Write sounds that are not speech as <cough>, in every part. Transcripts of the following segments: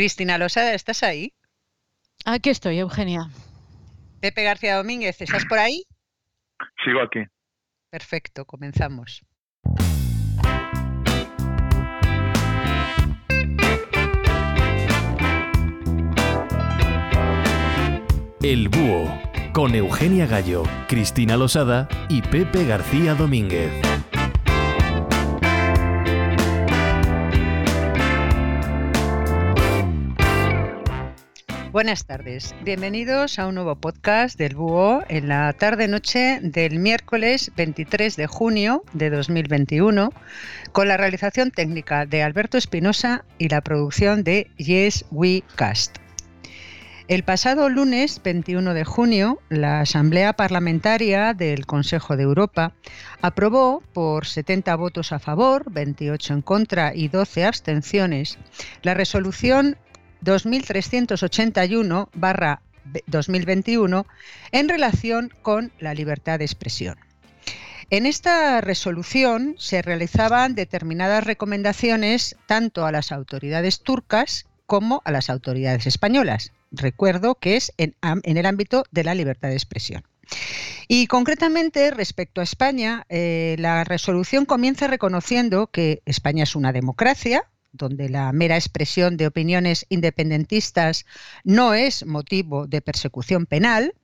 Cristina Losada, ¿estás ahí? Aquí estoy, Eugenia. Pepe García Domínguez, ¿estás por ahí? Sigo aquí. Perfecto, comenzamos. El Búho, con Eugenia Gallo, Cristina Losada y Pepe García Domínguez. Buenas tardes, bienvenidos a un nuevo podcast del Búho en la tarde-noche del miércoles 23 de junio de 2021, con la realización técnica de Alberto Espinosa y la producción de Yes We Cast. El pasado lunes 21 de junio, la Asamblea Parlamentaria del Consejo de Europa aprobó por 70 votos a favor, 28 en contra y 12 abstenciones la resolución 2381-2021 en relación con la libertad de expresión. En esta resolución se realizaban determinadas recomendaciones tanto a las autoridades turcas como a las autoridades españolas. Recuerdo que es en, el ámbito de la libertad de expresión. Y concretamente respecto a España, eh, la resolución comienza reconociendo que España es una democracia, donde la mera expresión de opiniones independentistas no es motivo de persecución penal,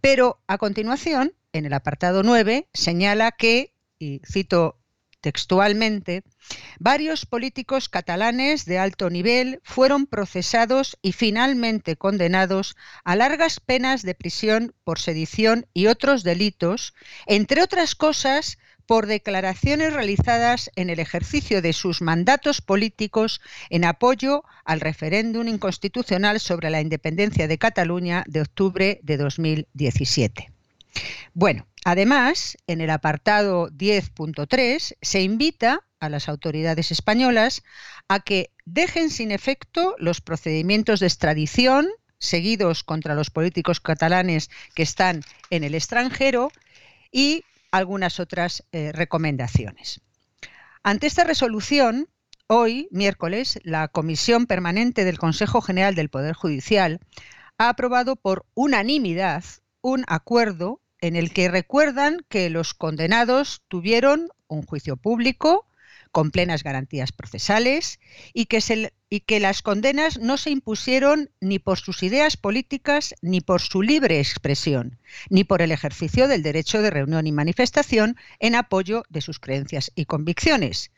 pero a continuación, en el apartado 9, señala que, y cito textualmente, varios políticos catalanes de alto nivel fueron procesados y finalmente condenados a largas penas de prisión por sedición y otros delitos, entre otras cosas por declaraciones realizadas en el ejercicio de sus mandatos políticos en apoyo al referéndum inconstitucional sobre la independencia de Cataluña de octubre de 2017. Bueno, además, en el apartado 10.3 se invita a las autoridades españolas a que dejen sin efecto los procedimientos de extradición seguidos contra los políticos catalanes que están en el extranjero y algunas otras eh, recomendaciones. Ante esta resolución, hoy, miércoles, la Comisión Permanente del Consejo General del Poder Judicial ha aprobado por unanimidad un acuerdo en el que recuerdan que los condenados tuvieron un juicio público, con plenas garantías procesales y que, las condenas no se impusieron ni por sus ideas políticas ni por su libre expresión, ni por el ejercicio del derecho de reunión y manifestación en apoyo de sus creencias y convicciones.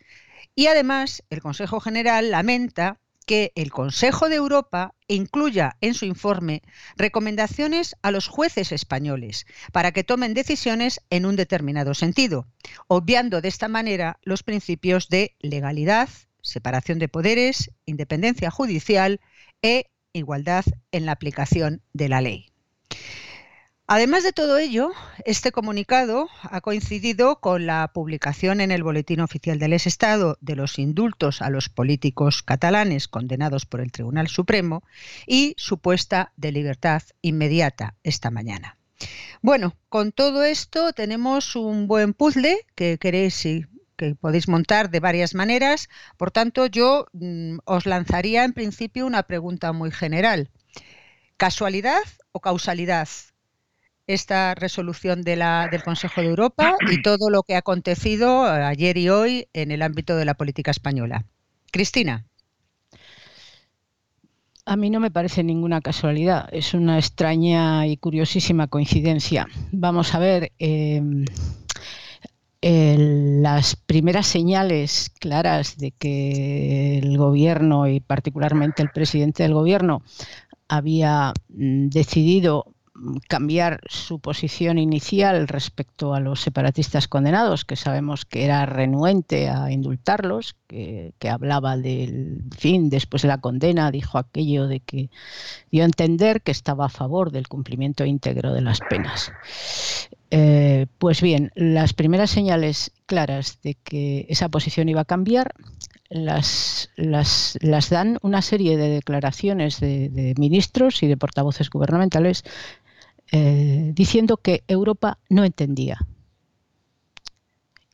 Y además, el Consejo General lamenta que el Consejo de Europa incluya en su informe recomendaciones a los jueces españoles para que tomen decisiones en un determinado sentido, obviando de esta manera los principios de legalidad, separación de poderes, independencia judicial e igualdad en la aplicación de la ley. Además de todo ello, este comunicado ha coincidido con la publicación en el Boletín Oficial del Estado de los indultos a los políticos catalanes condenados por el Tribunal Supremo y su puesta de libertad inmediata esta mañana. Bueno, con todo esto tenemos un buen puzzle que queréis y que podéis montar de varias maneras. Por tanto, yo mm, os lanzaría en principio una pregunta muy general. ¿Casualidad o causalidad? Esta resolución del Consejo de Europa y todo lo que ha acontecido eh, ayer y hoy en el ámbito de la política española. Cristina. A mí no me parece ninguna casualidad, es una extraña y curiosísima coincidencia. Vamos a ver, em, las primeras señales claras de que el gobierno y particularmente el presidente del gobierno había mm, decidido cambiar su posición inicial respecto a los separatistas condenados, que sabemos que era renuente a indultarlos, que, hablaba del fin después de la condena, dijo aquello de que dio a entender que estaba a favor del cumplimiento íntegro de las penas. Eh, pues bien, las primeras señales claras de que esa posición iba a cambiar las, las, dan una serie de declaraciones de ministros y de portavoces gubernamentales eh, diciendo que Europa no entendía,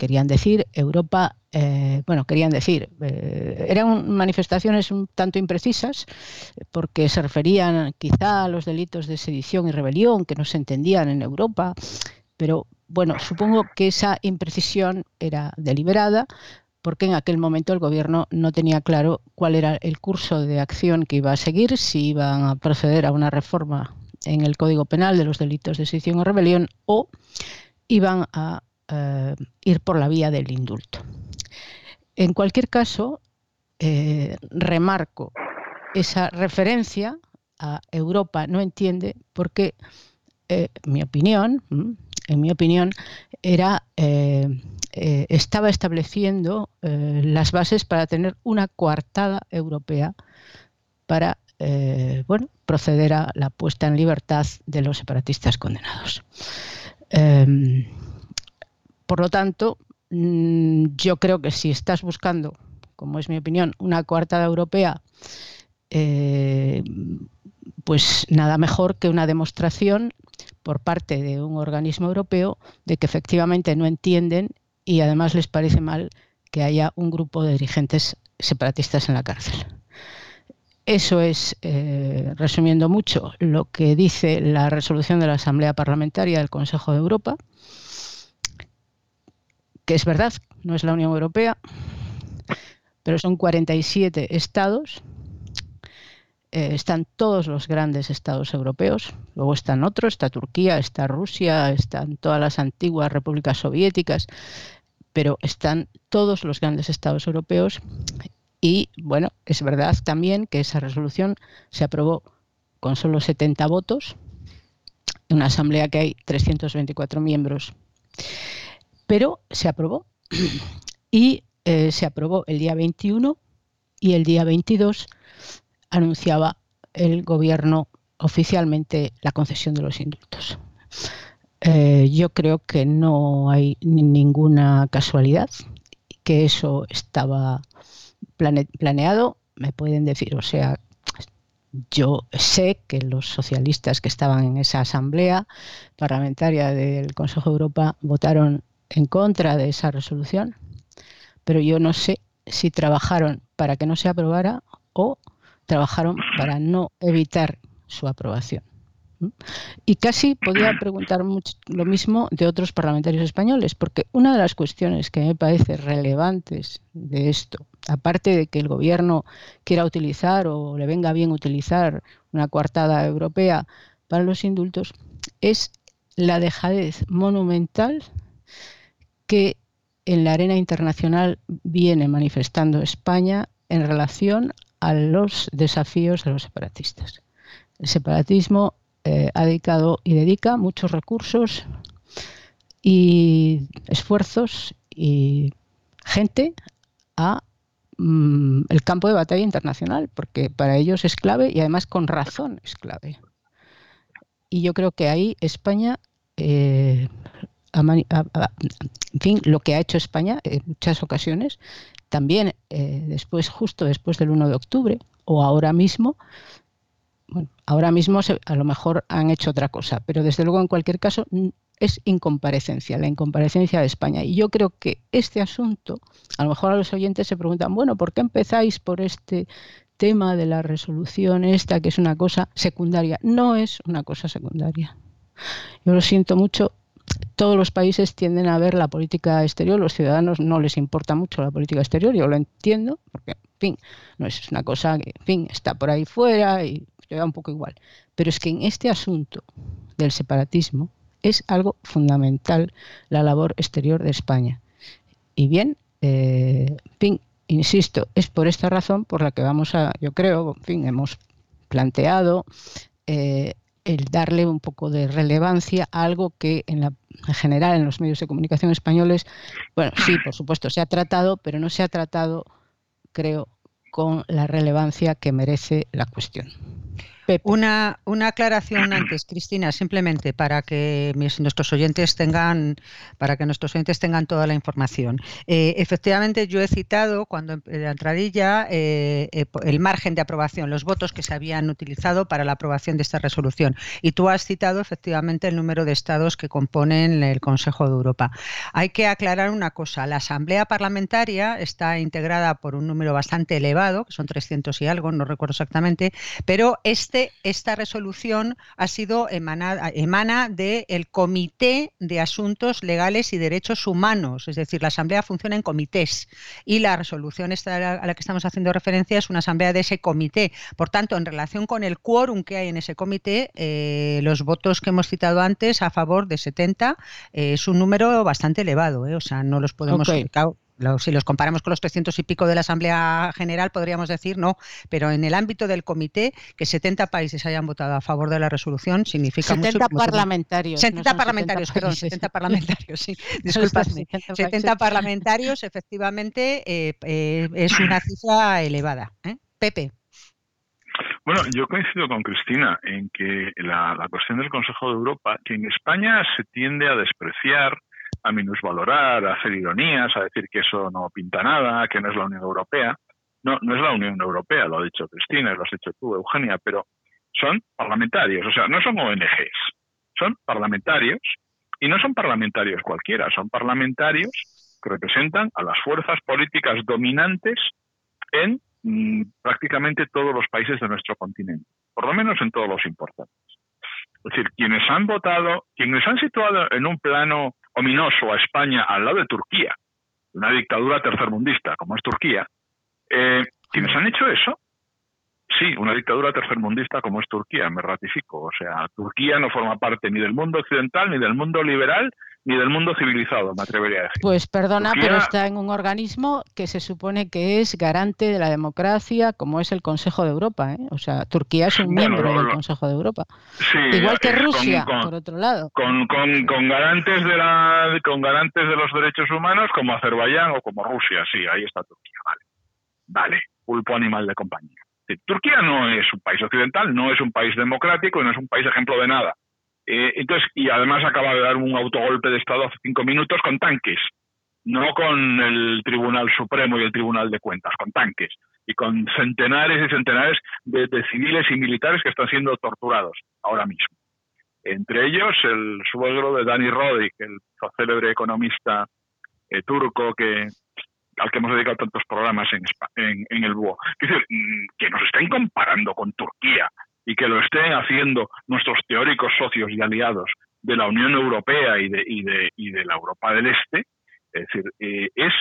querían decir Europa, eh, bueno, querían decir, eh, eran manifestaciones un tanto imprecisas porque se referían quizá a los delitos de sedición y rebelión que no se entendían en Europa, pero bueno, supongo que esa imprecisión era deliberada porque en aquel momento el gobierno no tenía claro cuál era el curso de acción que iba a seguir, si iban a proceder a una reforma en el Código Penal de los delitos de sedición o rebelión o iban a eh, ir por la vía del indulto. En cualquier caso, eh, remarco esa referencia a Europa no entiende porque, eh, mi opinión, en mi opinión, era estaba estableciendo las bases para tener una coartada europea para bueno, proceder a la puesta en libertad de los separatistas condenados. Em, por lo tanto, mm, yo creo que si estás buscando, como es mi opinión, una coartada europea, eh, pues nada mejor que una demostración por parte de un organismo europeo de que efectivamente no entienden y además les parece mal que haya un grupo de dirigentes separatistas en la cárcel. Eso es, eh, resumiendo mucho, lo que dice la resolución de la Asamblea Parlamentaria del Consejo de Europa que es verdad, no es la Unión Europea, pero son 47 estados. Eh, están todos los grandes estados europeos, luego están otros, está Turquía, está Rusia, están todas las antiguas repúblicas soviéticas, pero están todos los grandes estados europeos y bueno, es verdad también que esa resolución se aprobó con solo 70 votos, en una asamblea que hay 324 miembros pero se aprobó <clears throat> y eh, se aprobó el día 21 y el día 22 anunciaba el gobierno oficialmente la concesión de los indultos. Eh, yo creo que no hay ninguna casualidad, que eso estaba planeado, me pueden decir, o sea, yo sé que los socialistas que estaban en esa asamblea parlamentaria del Consejo de Europa votaron en contra de esa resolución, pero yo no sé si trabajaron para que no se aprobara o trabajaron para no evitar su aprobación. Y casi podría preguntar lo mismo de otros parlamentarios españoles, porque una de las cuestiones que me parece relevantes de esto, aparte de que el gobierno quiera utilizar o le venga bien utilizar una coartada europea para los indultos, es la dejadez monumental que en la arena internacional viene manifestando España en relación a los desafíos de los separatistas. El separatismo eh, ha dedicado y dedica muchos recursos y esfuerzos y gente a mm, el campo de batalla internacional, porque para ellos es clave y además con razón es clave. Y yo creo que ahí España eh, en fin, lo que ha hecho España en muchas ocasiones, también eh, después, justo después del 1 de octubre, o ahora mismo, bueno, ahora mismo a lo mejor han hecho otra cosa, pero desde luego en cualquier caso es incomparecencia, la incomparecencia de España. Y yo creo que este asunto, a lo mejor a los oyentes se preguntan, bueno, ¿por qué empezáis por este tema de la resolución esta, que es una cosa secundaria? No es una cosa secundaria. Yo lo siento mucho, todos los países tienden a ver la política exterior, los ciudadanos no les importa mucho la política exterior, yo lo entiendo, porque, en fin, no es una cosa que, en fin, está por ahí fuera y le un poco igual. Pero es que en este asunto del separatismo es algo fundamental la labor exterior de España. Y bien, eh, en fin, insisto, es por esta razón por la que vamos a, yo creo, en fin, hemos planteado eh, el darle un poco de relevancia a algo que en, la, general en los medios de comunicación españoles, bueno, sí, por supuesto, se ha tratado, pero no se ha tratado, creo, con la relevancia que merece la cuestión. Una, una aclaración antes, Cristina, simplemente para que nuestros oyentes tengan, para que nuestros oyentes tengan toda la información. Eh, efectivamente, yo he citado cuando la entradilla eh, eh, el margen de aprobación, los votos que se habían utilizado para la aprobación de esta resolución. Y tú has citado efectivamente el número de estados que componen el Consejo de Europa. Hay que aclarar una cosa: la Asamblea Parlamentaria está integrada por un número bastante elevado, que son 300 y algo, no recuerdo exactamente, pero este esta resolución ha sido emanada, emana del Comité de Asuntos Legales y Derechos Humanos, es decir, la Asamblea funciona en comités y la resolución esta a la que estamos haciendo referencia es una asamblea de ese comité. Por tanto, en relación con el quórum que hay en ese comité, eh, los votos que hemos citado antes a favor de 70 eh, es un número bastante elevado, eh, o sea, no los podemos si los comparamos con los 300 y pico de la Asamblea General, podríamos decir no, pero en el ámbito del comité, que 70 países hayan votado a favor de la resolución significa 70 mucho. Parlamentarios, 70 parlamentarios. 70 perdón, 70 parlamentarios, sí, <laughs> disculpadme. 70 parlamentarios, efectivamente, eh, eh, es una cifra elevada. ¿eh? Pepe. Bueno, yo coincido con Cristina en que la, la cuestión del Consejo de Europa, que en España se tiende a despreciar, a minusvalorar, a hacer ironías, a decir que eso no pinta nada, que no es la Unión Europea. No, no es la Unión Europea, lo ha dicho Cristina, lo has dicho tú, Eugenia, pero son parlamentarios, o sea, no son ONGs, son parlamentarios y no son parlamentarios cualquiera, son parlamentarios que representan a las fuerzas políticas dominantes en mm, prácticamente todos los países de nuestro continente, por lo menos en todos los importantes. Es decir, quienes han votado, quienes han situado en un plano ominoso a España al lado de Turquía, una dictadura tercermundista como es Turquía, eh, quienes han hecho eso, sí, una dictadura tercermundista como es Turquía, me ratifico. O sea, Turquía no forma parte ni del mundo occidental, ni del mundo liberal, ni del mundo civilizado, me atrevería a decir. Pues perdona, pero está en un organismo que se supone que es garante de la democracia, como es el Consejo de Europa. ¿eh? O sea, Turquía es un miembro del Consejo de Europa. Igual que Rusia, por otro lado. Con, con, garantes de la, con garantes de los derechos humanos, como Azerbaiyán o como Rusia. Sí, ahí está Turquía. Vale, vale, pulpo animal de compañía. Turquía no es un país occidental, no es un país democrático y no es un país ejemplo de nada. Eh, entonces, y además acaba de dar un autogolpe de Estado hace cinco minutos con tanques, no con el Tribunal Supremo y el Tribunal de Cuentas, con tanques y con centenares y centenares de, civiles y militares que están siendo torturados ahora mismo. Entre ellos, el suegro de Dani Rodik, el célebre economista eh, turco que al que hemos dedicado tantos programas en, en, el BUO. Decir, mm, que nos estén comparando con Turquía y que lo estén haciendo nuestros teóricos socios y aliados de la Unión Europea y de, y de, y de la Europa del Este, es decir, eh, es,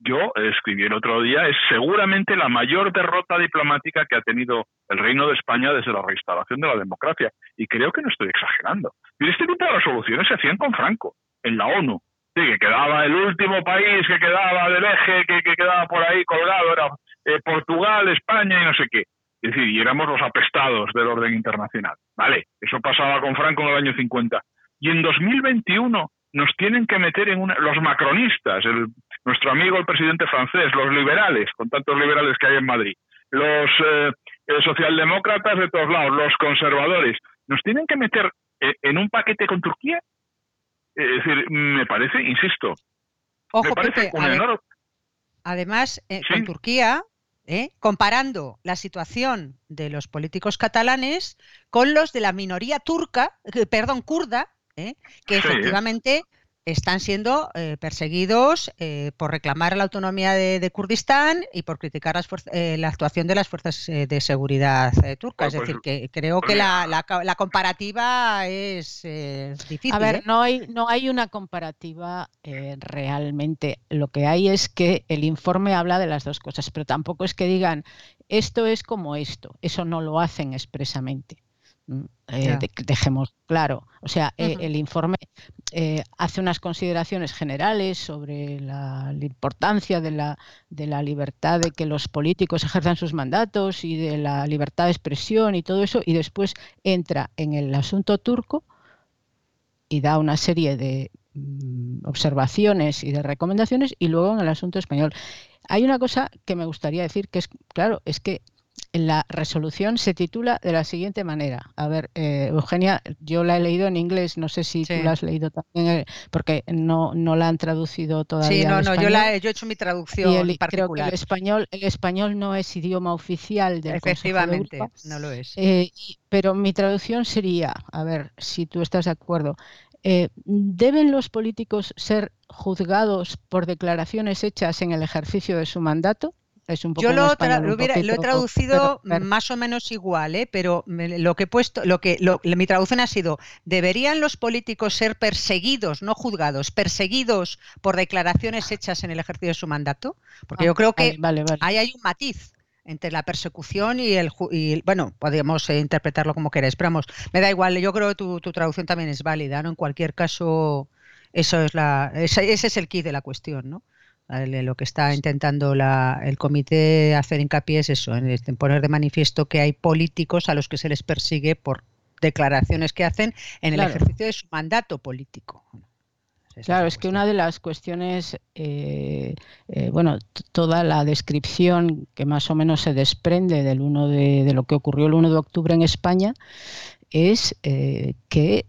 yo escribí el otro día, es seguramente la mayor derrota diplomática que ha tenido el Reino de España desde la reinstalación de la democracia. Y creo que no estoy exagerando. Y este tipo de resoluciones se hacían con Franco, en la ONU. Sí, que quedaba el último país que quedaba del eje, que, que quedaba por ahí colgado, era eh, Portugal, España y no sé qué. Es decir, y éramos los apestados del orden internacional. Vale, eso pasaba con Franco en el año 50. Y en 2021 nos tienen que meter en una, los macronistas, el, nuestro amigo el presidente francés, los liberales, con tantos liberales que hay en Madrid, los eh, socialdemócratas de todos lados, los conservadores, nos tienen que meter eh, en un paquete con Turquía. Es decir, me parece, insisto, me parece Además, eh, con Turquía ¿eh? comparando la situación de los políticos catalanes con los de la minoría turca, eh, perdón, kurda, ¿eh? que efectivamente están siendo perseguidos por reclamar la autonomía de, Kurdistán y por criticar la actuación de las fuerzas de seguridad turcas. es pues decir, que creo que la, la, comparativa es difícil. A ver, no, hay, no hay una comparativa realmente. Lo que hay es que el informe habla de las dos cosas, pero tampoco es que digan esto es como esto. Eso no lo hacen expresamente. Eh, dejemos claro. O sea, eh, el informe eh, hace unas consideraciones generales sobre la, importancia de la, de la, libertad de que los políticos ejerzan sus mandatos y de la libertad de expresión y todo eso, y después entra en el asunto turco y da una serie de mm, observaciones y de recomendaciones, y luego en el asunto español. Hay una cosa que me gustaría decir que es, claro, es que la resolución se titula de la siguiente manera. A ver, eh, Eugenia, yo la he leído en inglés, no sé si tú la has leído también, eh, porque no, no la han traducido todavía. Sí, no, no, yo, la he, yo he hecho mi traducción el, Creo que el español, el español no es idioma oficial del Efectivamente, no lo es. Eh, pero mi traducción sería, a ver si tú estás de acuerdo, ¿deben los políticos ser juzgados por declaraciones hechas en el ejercicio de su mandato? Yo lo, he traducido más o menos igual, ¿eh? pero lo que he puesto, lo que mi traducción ha sido: deberían los políticos ser perseguidos, no juzgados, perseguidos por declaraciones hechas en el ejercicio de su mandato, porque yo ah, creo que ahí hay un matiz entre la persecución y el y, bueno podemos interpretarlo como queráis pero vamos me da igual yo creo que tu, tu traducción también es válida no en cualquier caso eso es la ese, ese es el kit de la cuestión no lo que está intentando el comité hacer hincapié es eso, en, poner de manifiesto que hay políticos a los que se les persigue por declaraciones que hacen en el ejercicio de su mandato político. claro, es que una de las cuestiones, eh, eh, bueno, toda la descripción que más o menos se desprende del uno de, lo que ocurrió el 1 de octubre en España es eh, que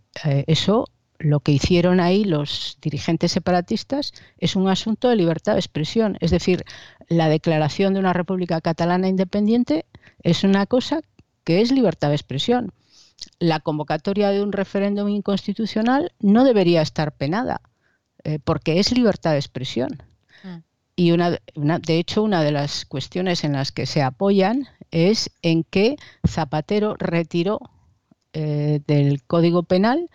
eso lo que hicieron ahí los dirigentes separatistas es un asunto de libertad de expresión. Es decir, la declaración de una república catalana independiente es una cosa que es libertad de expresión. La convocatoria de un referéndum inconstitucional no debería estar penada, eh, porque es libertad de expresión. Mm. Y una, de hecho, una de las cuestiones en las que se apoyan es en que Zapatero retiró eh, del Código Penal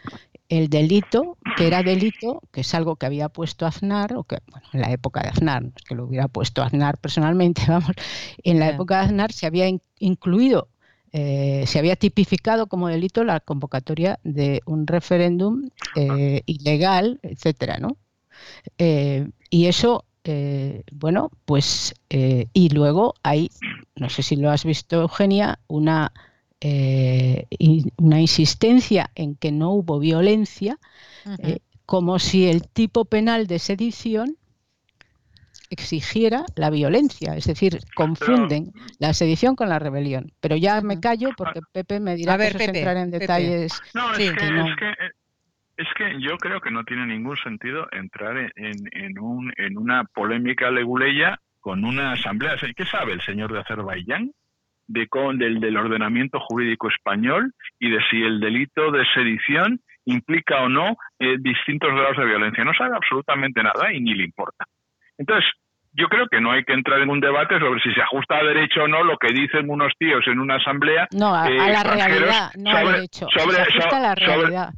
el delito, que era delito, que es algo que había puesto Aznar, o que, bueno, en la época de Aznar, no es que lo hubiera puesto Aznar personalmente, <laughs> vamos, en la época de Aznar se había incluido, eh, se había tipificado como delito la convocatoria de un referéndum eh, ilegal, etcétera, ¿no? Eh, y eso, bueno, pues, y luego hay, no sé si lo has visto, Eugenia, una eh, una insistencia en que no hubo violencia, eh, como si el tipo penal de sedición exigiera la violencia, es decir, confunden la sedición con la rebelión. Pero ya me callo porque Pepe me dirá que entrar en detalles. No, es, que, no. Eh, es, que, yo creo que no tiene ningún sentido entrar en, en, un, en una polémica leguleya con una asamblea. ¿Qué sabe el señor de Azerbaiyán de con, del, del ordenamiento jurídico español y de si el delito de sedición implica o no eh, distintos grados de violencia. No sabe absolutamente nada y ni le importa. Entonces, yo creo que no hay que entrar en un debate sobre si se ajusta a derecho o no lo que dicen unos tíos en una asamblea. No, a, la realidad, no sobre, derecho. se ajusta a la realidad.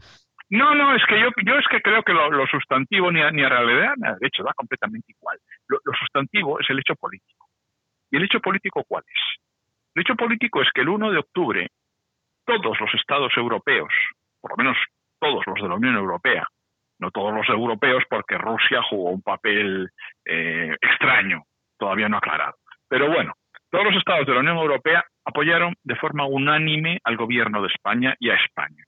no, no, es que yo, yo es que creo que lo, sustantivo ni a, ni a realidad ni a derecho da completamente igual. Lo, lo sustantivo es el hecho político. ¿Y el hecho político cuál es? El hecho político es que el 1 de octubre todos los estados europeos, por lo menos todos los de la Unión Europea, no todos los europeos porque Rusia jugó un papel eh, extraño, todavía no aclarado. Pero bueno, todos los estados de la Unión Europea apoyaron de forma unánime al gobierno de España y a España.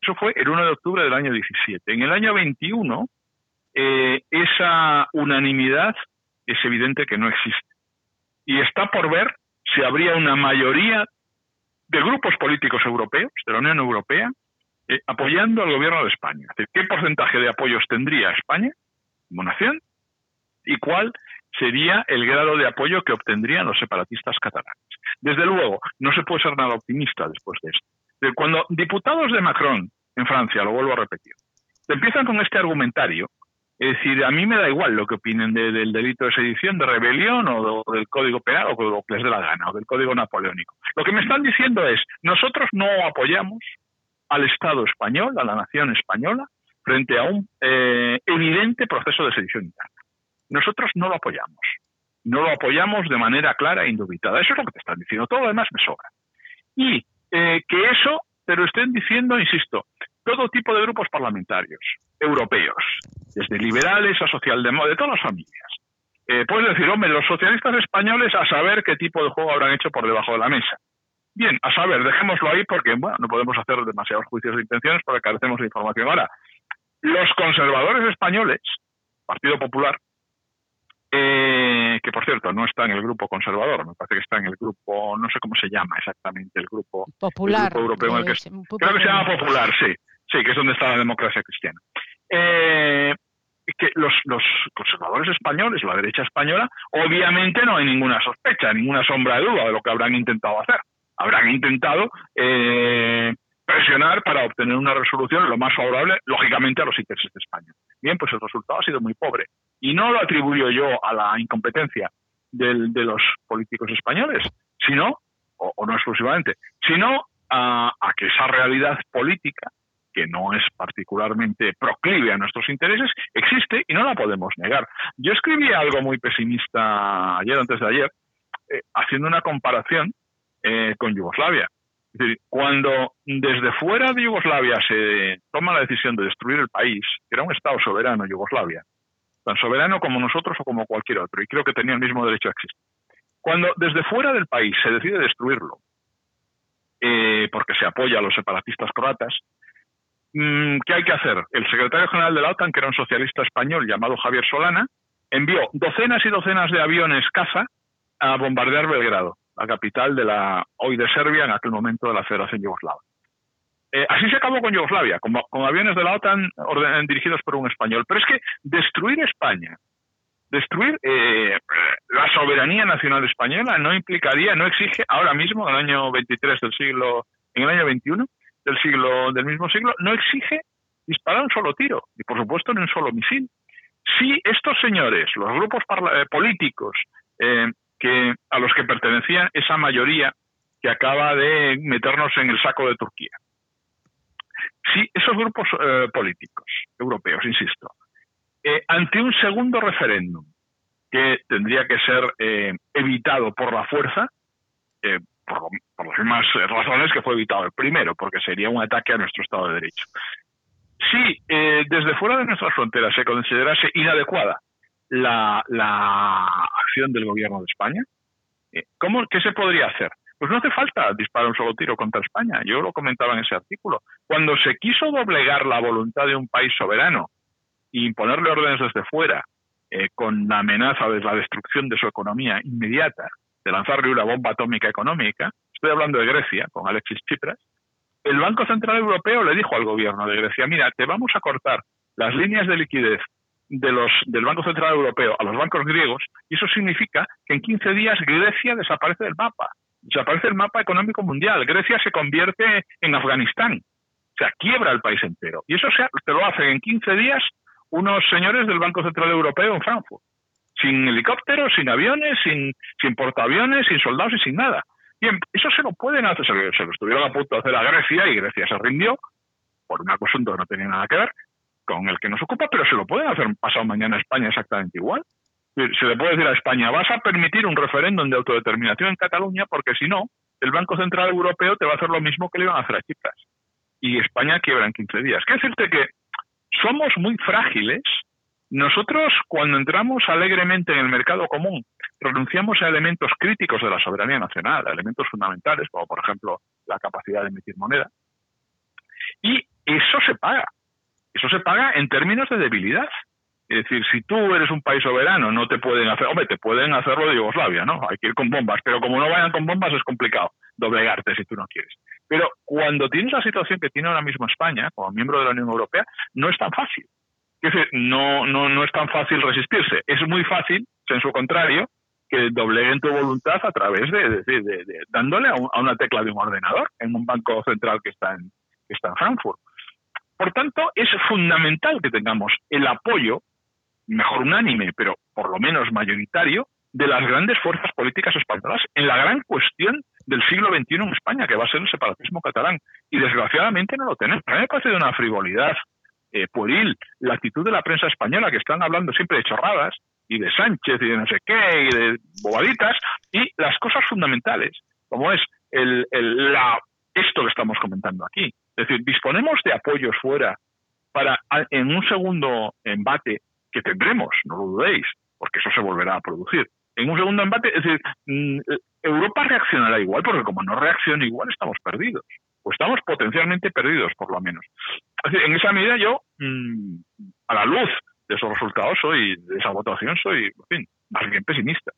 Eso fue el 1 de octubre del año 17. En el año 21, eh, esa unanimidad es evidente que no existe. Y está por ver si habría una mayoría de grupos políticos europeos, de la Unión Europea, eh, apoyando al gobierno de España. ¿Qué porcentaje de apoyos tendría España como nación? ¿Y cuál sería el grado de apoyo que obtendrían los separatistas catalanes? Desde luego, no se puede ser nada optimista después de esto. Cuando diputados de Macron en Francia, lo vuelvo a repetir, empiezan con este argumentario, es decir, a mí me da igual lo que opinen del delito de sedición, de rebelión o, del código penal o lo que les dé la gana, o del código napoleónico. Lo que me están diciendo es, nosotros no apoyamos al Estado español, a la nación española, frente a un eh, evidente proceso de sedición interna. Nosotros no lo apoyamos. No lo apoyamos de manera clara e indubitada. Eso es lo que te están diciendo. Todo lo demás me sobra. Y eh, que eso te lo estén diciendo, insisto, todo tipo de grupos parlamentarios europeos, desde liberales a socialdemócratas, de todas las familias. Eh, puedes decir, hombre, los socialistas españoles a saber qué tipo de juego habrán hecho por debajo de la mesa. Bien, a saber, dejémoslo ahí porque bueno, no podemos hacer demasiados juicios de intenciones porque carecemos de información. Ahora, los conservadores españoles, Partido Popular, eh, eh, que por cierto no está en el grupo conservador, me parece que está en el grupo, no sé cómo se llama exactamente, el grupo, popular, europeo creo que se llama popular, sí, sí, que es donde está la democracia cristiana. Eh, que los, conservadores españoles, la derecha española, obviamente no hay ninguna sospecha, ninguna sombra de duda de lo que habrán intentado hacer. Habrán intentado eh, presionar para obtener una resolución lo más favorable, lógicamente, a los intereses de España. Bien, pues el resultado ha sido muy pobre. Y no lo atribuyo yo a la incompetencia del, de los políticos españoles, sino, o, no exclusivamente, sino a, a, que esa realidad política, que no es particularmente proclive a nuestros intereses, existe y no la podemos negar. Yo escribí algo muy pesimista ayer, antes de ayer, eh, haciendo una comparación eh, con Yugoslavia. Es decir, cuando desde fuera de Yugoslavia se toma la decisión de destruir el país, que era un Estado soberano, Yugoslavia, tan soberano como nosotros o como cualquier otro, y creo que tenía el mismo derecho a existir. Cuando desde fuera del país se decide destruirlo, eh, porque se apoya a los separatistas croatas, ¿qué hay que hacer? El secretario general de la OTAN, que era un socialista español llamado Javier Solana, envió docenas y docenas de aviones caza a bombardear Belgrado la capital de la hoy de Serbia, en aquel momento de la Federación Yugoslava. Eh, así se acabó con Yugoslavia, con, aviones de la OTAN dirigidos por un español. Pero es que destruir España, destruir eh, la soberanía nacional española no implicaría, no exige ahora mismo, en el año 23 del siglo, en el año 21 del siglo del mismo siglo, no exige disparar un solo tiro y por supuesto ni un solo misil. Si estos señores, los grupos eh, políticos que a los que pertenecía esa mayoría que acaba de meternos en el saco de Turquía. Si esos grupos eh, políticos europeos, insisto, eh, ante un segundo referéndum que tendría que ser eh, evitado por la fuerza, por, por, las mismas razones que fue evitado el primero, porque sería un ataque a nuestro Estado de Derecho. Si desde fuera de nuestras fronteras se considerase inadecuada la, la acción del gobierno de España. Eh, ¿Cómo, ¿Qué se podría hacer? Pues no hace falta disparar un solo tiro contra España. Yo lo comentaba en ese artículo. Cuando se quiso doblegar la voluntad de un país soberano e imponerle órdenes desde fuera, eh, con la amenaza de la destrucción de su economía inmediata, de lanzarle una bomba atómica económica, estoy hablando de Grecia, con Alexis Tsipras, el Banco Central Europeo le dijo al gobierno de Grecia, mira, te vamos a cortar las líneas de liquidez de los, del Banco Central Europeo a los bancos griegos, y eso significa que en 15 días Grecia desaparece del mapa, desaparece del mapa económico mundial, Grecia se convierte en Afganistán, o sea, quiebra el país entero. Y eso se, te lo hacen en 15 días unos señores del Banco Central Europeo en Frankfurt, sin helicópteros, sin aviones, sin, sin portaaviones, sin soldados y sin nada. Bien, eso se lo pueden hacer, se lo, estuvieron a punto de hacer a Grecia y Grecia se rindió por una asunto que no tenía nada que ver, con el que nos ocupa, pero se lo pueden hacer pasado mañana a España exactamente igual. Se le puede decir a España, vas a permitir un referéndum de autodeterminación en Cataluña porque si no, el Banco Central Europeo te va a hacer lo mismo que le iban a hacer a Chipras. Y España quiebra en 15 días. Quiero decirte que somos muy frágiles. Nosotros, cuando entramos alegremente en el mercado común, renunciamos a elementos críticos de la soberanía nacional, a elementos fundamentales, como por ejemplo la capacidad de emitir moneda. Y eso se paga. Eso se paga en términos de debilidad. Es decir, si tú eres un país soberano, no te pueden hacer, hombre, te pueden hacerlo de Yugoslavia, ¿no? Hay que ir con bombas, pero como no vayan con bombas es complicado doblegarte si tú no quieres. Pero cuando tienes la situación que tiene ahora mismo España, como miembro de la Unión Europea, no es tan fácil. <laughs> No, no, no es tan fácil resistirse. Es muy fácil, en su contrario, que dobleguen tu voluntad a través de, de, dándole a, a, una tecla de un ordenador en un banco central que está en, que está en Frankfurt. Por tanto, es fundamental que tengamos el apoyo, mejor unánime, pero por lo menos mayoritario, de las grandes fuerzas políticas españolas en la gran cuestión del siglo XXI en España, que va a ser el separatismo catalán. Y desgraciadamente no lo tenemos. A mí me parece de una frivolidad eh, pueril la actitud de la prensa española, que están hablando siempre de chorradas y de Sánchez y de no sé qué y de bobaditas, y las cosas fundamentales, como es el, la, esto que estamos comentando aquí, es decir, disponemos de apoyos fuera para en un segundo embate que tendremos, no lo dudéis, porque eso se volverá a producir. En un segundo embate, es decir, mm, Europa reaccionará igual, porque como no reacciona igual, estamos perdidos. O estamos potencialmente perdidos, por lo menos. <laughs> En esa medida yo, mm, a la luz de esos resultados, soy, de esa votación, soy, más bien pesimista.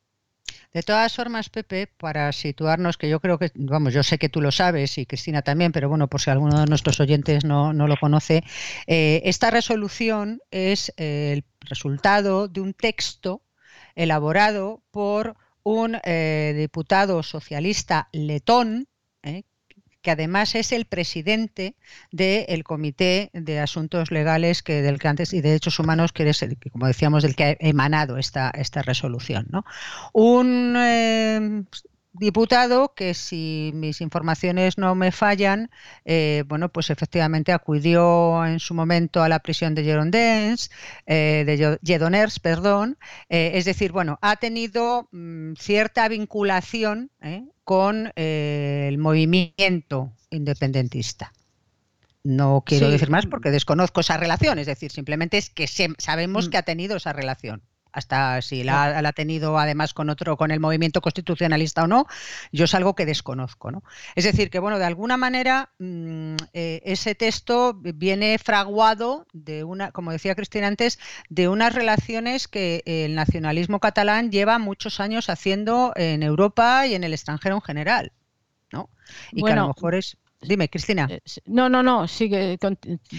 De todas formas, Pepe, para situarnos, que yo creo que, vamos, yo sé que tú lo sabes y Cristina también, pero bueno, por si alguno de nuestros oyentes no, lo conoce, eh, esta resolución es el resultado de un texto elaborado por un eh, diputado socialista letón, eh, que además es el presidente del Comité de Asuntos Legales que del que antes y Derechos Humanos, que es el, como decíamos, del que ha emanado esta, esta resolución. ¿no? Un eh, diputado que si mis informaciones no me fallan, eh, bueno, pues efectivamente acudió en su momento a la prisión de Girondins, eh, de Lledoners, perdón, eh, es decir, bueno, ha tenido mm, cierta vinculación con el movimiento independentista. No quiero decir más porque desconozco esa relación, es decir, simplemente es que sabemos mm. que ha tenido esa relación hasta si la, ha tenido además con otro, con el movimiento constitucionalista o no, yo es algo que desconozco. ¿no? Es decir, que bueno, de alguna manera mm, eh, ese texto viene fraguado de una, como decía Cristina antes, de unas relaciones que el nacionalismo catalán lleva muchos años haciendo en Europa y en el extranjero en general. ¿no? Y que a lo mejor es Dime, Cristina. Eh, no, no, no, sigue.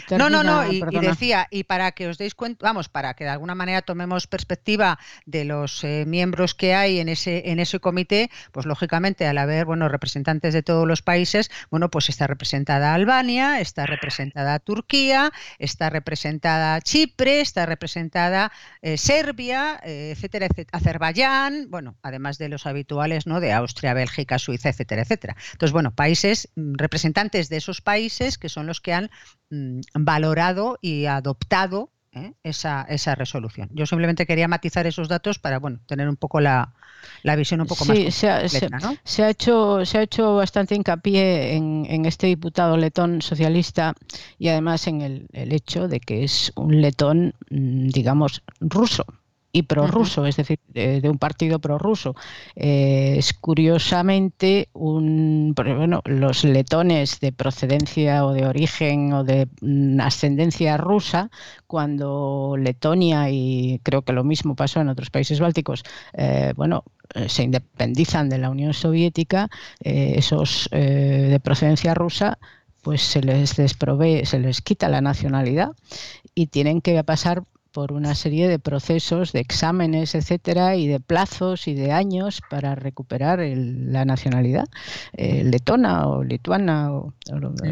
no, no, no, y, decía, y para que os deis cuenta, vamos, para que de alguna manera tomemos perspectiva de los eh, miembros que hay en ese, en ese comité, pues lógicamente al haber, bueno, representantes de todos los países, bueno, pues está representada Albania, está representada Turquía, está representada Chipre, está representada eh, Serbia, etcétera, etcétera, Azerbaiyán, bueno, además de los habituales, ¿no? De Austria, Bélgica, Suiza, etcétera, etcétera. Entonces, bueno, países mm, representados de esos países que son los que han mm, valorado y adoptado ¿eh? esa, esa, resolución. Yo simplemente quería matizar esos datos para bueno tener un poco la, visión un poco más completa, se ha, se, ha hecho se ha hecho bastante hincapié en, este diputado letón socialista y además en el, el hecho de que es un letón mm, digamos ruso y prorruso, es decir, de, un partido prorruso. Eh, es curiosamente un, bueno, los letones de procedencia o de origen o de mm, ascendencia rusa, cuando Letonia y creo que lo mismo pasó en otros países bálticos, eh, bueno, eh, se independizan de la Unión Soviética, esos de procedencia rusa pues se les desprovee, se les quita la nacionalidad y tienen que pasar por una serie de procesos, de exámenes, etcétera, y de plazos y de años para recuperar la nacionalidad eh, letona o lituana o,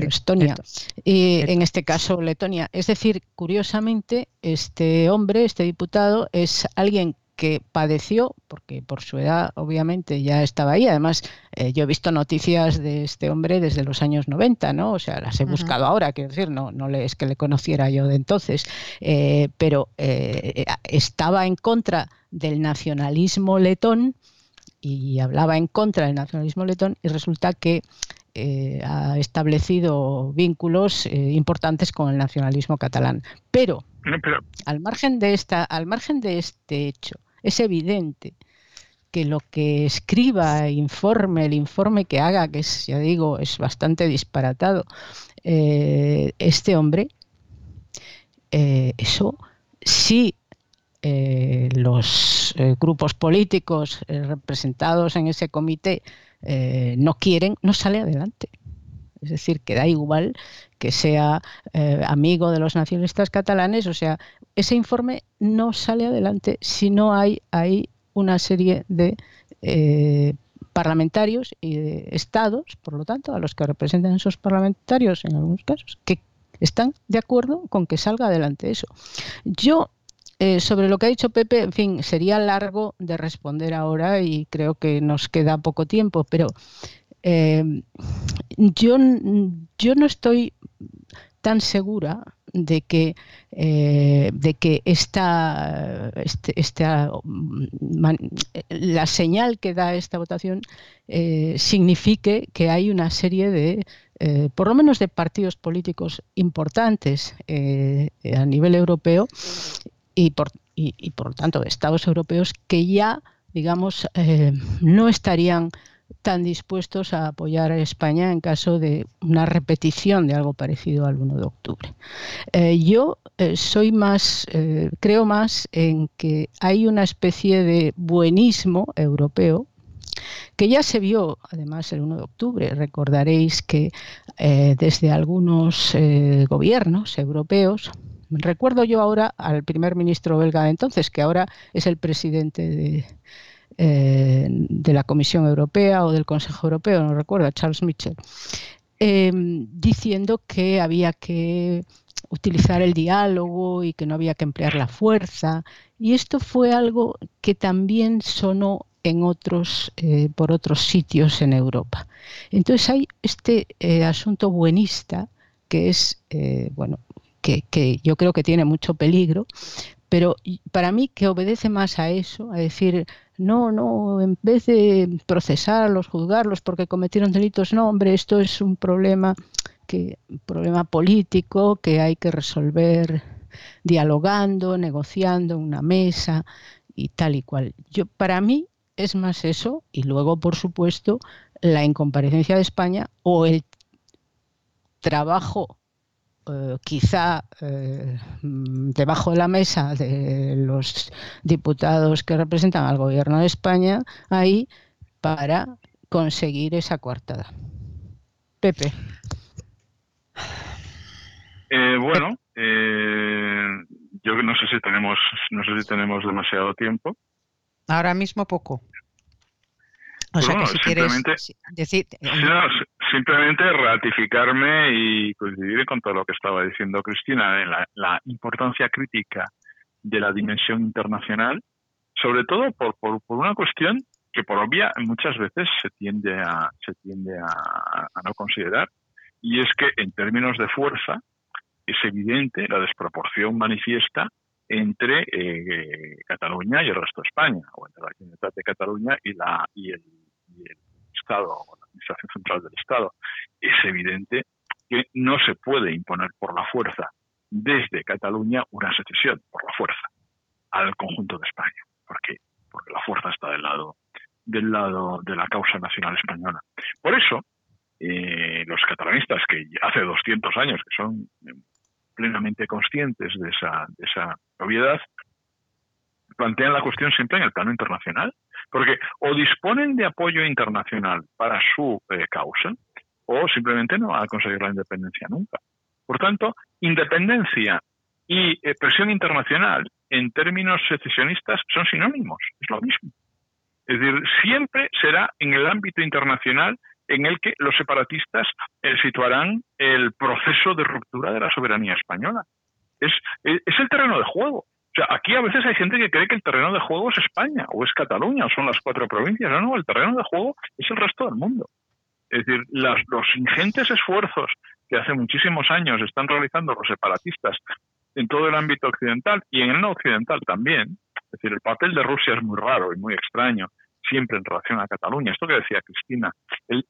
estonia. Y en este caso Letonia. Es decir, curiosamente, este hombre, este diputado, es alguien que padeció, porque por su edad obviamente ya estaba ahí, además eh, yo he visto noticias de este hombre desde los años 90, ¿no? O sea, las he buscado ahora, quiero decir, no, no es que le conociera yo de entonces, eh, pero eh, estaba en contra del nacionalismo letón y hablaba en contra del nacionalismo letón y resulta que ha establecido vínculos importantes con el nacionalismo catalán. Pero, al margen de esta, al margen de este hecho, es evidente que lo que escriba, informe, el informe que haga, que es, ya digo, es bastante disparatado, eh, este hombre, eh, eso sí eh, los grupos políticos representados en ese comité no quieren, no sale adelante. Es decir, que da igual que sea amigo de los nacionalistas catalanes, o sea, ese informe no sale adelante si no hay una serie de eh, parlamentarios y de estados, por lo tanto, a los que representan esos parlamentarios en algunos casos, que están de acuerdo con que salga adelante eso. Yo eh, sobre lo que ha dicho Pepe, en fin, sería largo de responder ahora y creo que nos queda poco tiempo, pero eh, yo, yo no estoy tan segura de que, eh, de que esta, este, la señal que da esta votación eh, signifique que hay una serie de, eh, por lo menos de partidos políticos importantes a nivel europeo y por, y, por lo tanto de estados europeos que ya, digamos, no estarían tan dispuestos a apoyar a España en caso de una repetición de algo parecido al 1 de octubre. Eh, yo eh, soy más, eh, creo más en que hay una especie de buenismo europeo que ya se vio además el 1 de octubre. Recordaréis que desde algunos gobiernos europeos, recuerdo yo ahora al primer ministro belga de entonces, que ahora es el presidente de, eh, de la Comisión Europea o del Consejo Europeo, no recuerdo, Charles Mitchell, eh, diciendo que había que utilizar el diálogo y que no había que emplear la fuerza. Y esto fue algo que también sonó en otros, eh, por otros sitios en Europa. Entonces hay este asunto buenista que es, bueno, que, yo creo que tiene mucho peligro, pero para mí que obedece más a eso, a decir, no, no, en vez de procesarlos, juzgarlos porque cometieron delitos, no, hombre, esto es un problema que problema político que hay que resolver dialogando, negociando en una mesa y tal y cual. Yo para mí es más eso y luego, por supuesto, la incomparecencia de España o el trabajo eh, quizá eh, debajo de la mesa de los diputados que representan al gobierno de España ahí para conseguir esa coartada. Pepe. Eh, bueno, yo no sé si tenemos, no sé si tenemos demasiado tiempo. Ahora mismo poco. O sea, que si simplemente, decir... simplemente ratificarme y coincidir con todo lo que estaba diciendo Cristina en la, importancia crítica de la dimensión internacional, sobre todo por, por, una cuestión que por obvia muchas veces se tiende a se tiende a, no considerar y es que en términos de fuerza es evidente la desproporción manifiesta entre eh, Cataluña y el resto de España, o entre la Generalitat de Cataluña y, la, y, el, Estado, o la Administración Central del Estado. Es evidente que no se puede imponer por la fuerza desde Cataluña una secesión, por la fuerza, al conjunto de España, porque, porque la fuerza está del lado, del lado de la causa nacional española. Por eso, eh, los catalanistas que hace 200 años que son plenamente conscientes de esa, de esa obviedad, plantean la cuestión siempre en el plano internacional, porque o disponen de apoyo internacional para su eh, causa, o simplemente no van a conseguir la independencia nunca. Por tanto, independencia y eh, presión internacional en términos secesionistas son sinónimos, es lo mismo. Es decir, siempre será en el ámbito internacional en el que los separatistas eh, situarán el proceso de ruptura de la soberanía española. Es, es, el terreno de juego. O sea, aquí a veces hay gente que cree que el terreno de juego es España o es Cataluña o son las cuatro provincias. No, no, el terreno de juego es el resto del mundo. Es decir, las, los ingentes esfuerzos que hace muchísimos años están realizando los separatistas en todo el ámbito occidental y en el no occidental también, es decir, el papel de Rusia es muy raro y muy extraño siempre en relación a Cataluña. Esto que decía Cristina,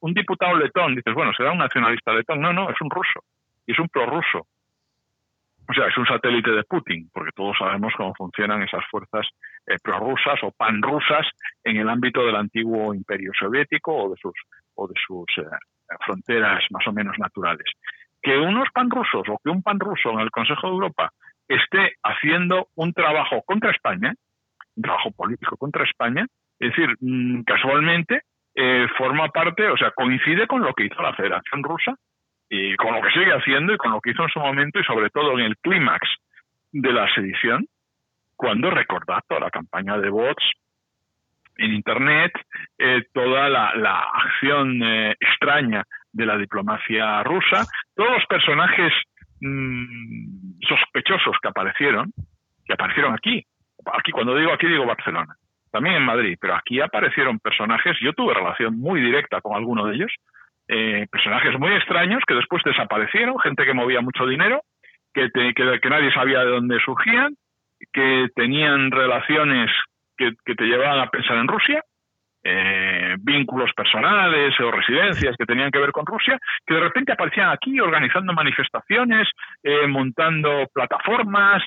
un diputado letón, dices, bueno, será un nacionalista letón. No, no, es un ruso y es un prorruso. O sea, es un satélite de Putin, porque todos sabemos cómo funcionan esas fuerzas eh, prorrusas o panrusas en el ámbito del antiguo imperio soviético o de sus, o de sus eh, fronteras más o menos naturales. Que unos panrusos o que un panruso en el Consejo de Europa esté haciendo un trabajo contra España, un trabajo político contra España, es decir, mm, casualmente eh, forma parte, o sea, coincide con lo que hizo la Federación Rusa y con lo que sigue haciendo y con lo que hizo en su momento y sobre todo en el clímax de la sedición, cuando recordad toda la campaña de bots en Internet, eh, toda la, acción eh, extraña de la diplomacia rusa, todos los personajes mm, sospechosos que aparecieron, que aparecieron aquí, aquí cuando digo aquí digo Barcelona, también en Madrid, pero aquí aparecieron personajes, yo tuve relación muy directa con alguno de ellos, eh, personajes muy extraños que después desaparecieron, gente que movía mucho dinero, que, que, nadie sabía de dónde surgían, que tenían relaciones que, te llevaban a pensar en Rusia, eh, vínculos personales o residencias que tenían que ver con Rusia, que de repente aparecían aquí organizando manifestaciones, eh, montando plataformas,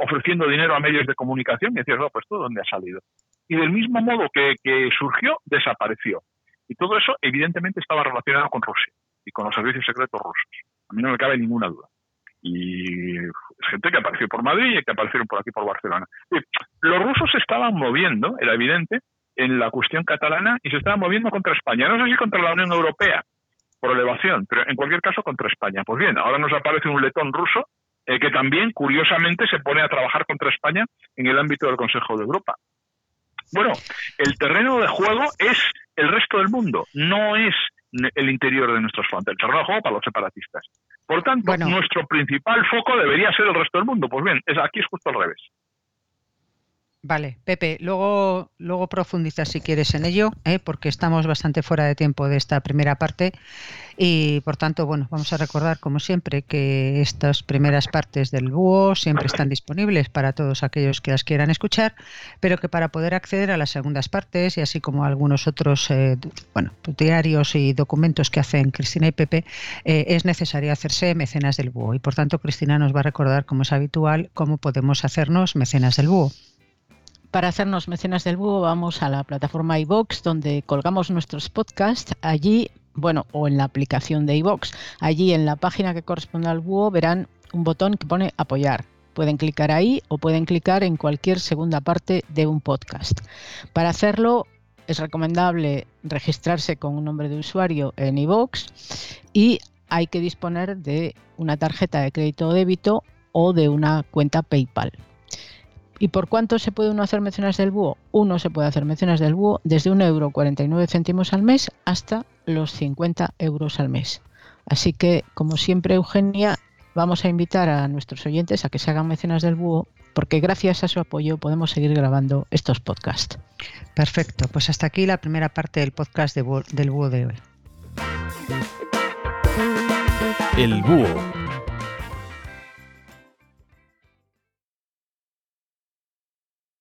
ofreciendo dinero a medios de comunicación, y decías, no, pues todo dónde ha salido. y del mismo modo que, surgió, desapareció. Y todo eso evidentemente estaba relacionado con Rusia y con los servicios secretos rusos. A mí no me cabe ninguna duda. Y gente que apareció por Madrid y que aparecieron por aquí por Barcelona. Los rusos se estaban moviendo, era evidente, en la cuestión catalana y se estaban moviendo contra España. No sé si contra la Unión Europea, por elevación, pero en cualquier caso contra España. Pues bien, ahora nos aparece un letón ruso eh, que también, curiosamente, se pone a trabajar contra España en el ámbito del Consejo de Europa. Bueno, el terreno de juego es el resto del mundo, no es el interior de nuestros fronteras, el terreno de juego para los separatistas. Por tanto, nuestro principal foco debería ser el resto del mundo. Pues bien, es, aquí es justo al revés. Vale, Pepe, luego, luego profundizas si quieres en ello, ¿eh? porque estamos bastante fuera de tiempo de esta primera parte y por tanto, bueno, vamos a recordar como siempre que estas primeras partes del búho siempre están disponibles para todos aquellos que las quieran escuchar, pero que para poder acceder a las segundas partes y así como algunos otros, eh, bueno, diarios y documentos que hacen Cristina y Pepe, eh, es necesario hacerse mecenas del búho y por tanto Cristina nos va a recordar, como es habitual, cómo podemos hacernos mecenas del búho. Para hacernos mecenas del búho vamos a la plataforma iVox donde colgamos nuestros podcasts. Allí, bueno, o en la aplicación de iVox. Allí en la página que corresponde al búho verán un botón que pone apoyar. Pueden clicar ahí o pueden clicar en cualquier segunda parte de un podcast. Para hacerlo es recomendable registrarse con un nombre de usuario en iVox y hay que disponer de una tarjeta de crédito o débito o de una cuenta PayPal. ¿Y por cuánto se puede uno hacer mecenas del búho? Uno se puede hacer mecenas del búho desde 1,49 euro al mes hasta los 50 euros al mes. Así que, como siempre, Eugenia, vamos a invitar a nuestros oyentes a que se hagan mecenas del búho, porque gracias a su apoyo podemos seguir grabando estos podcasts. Perfecto, pues hasta aquí la primera parte del podcast del búho de hoy. El búho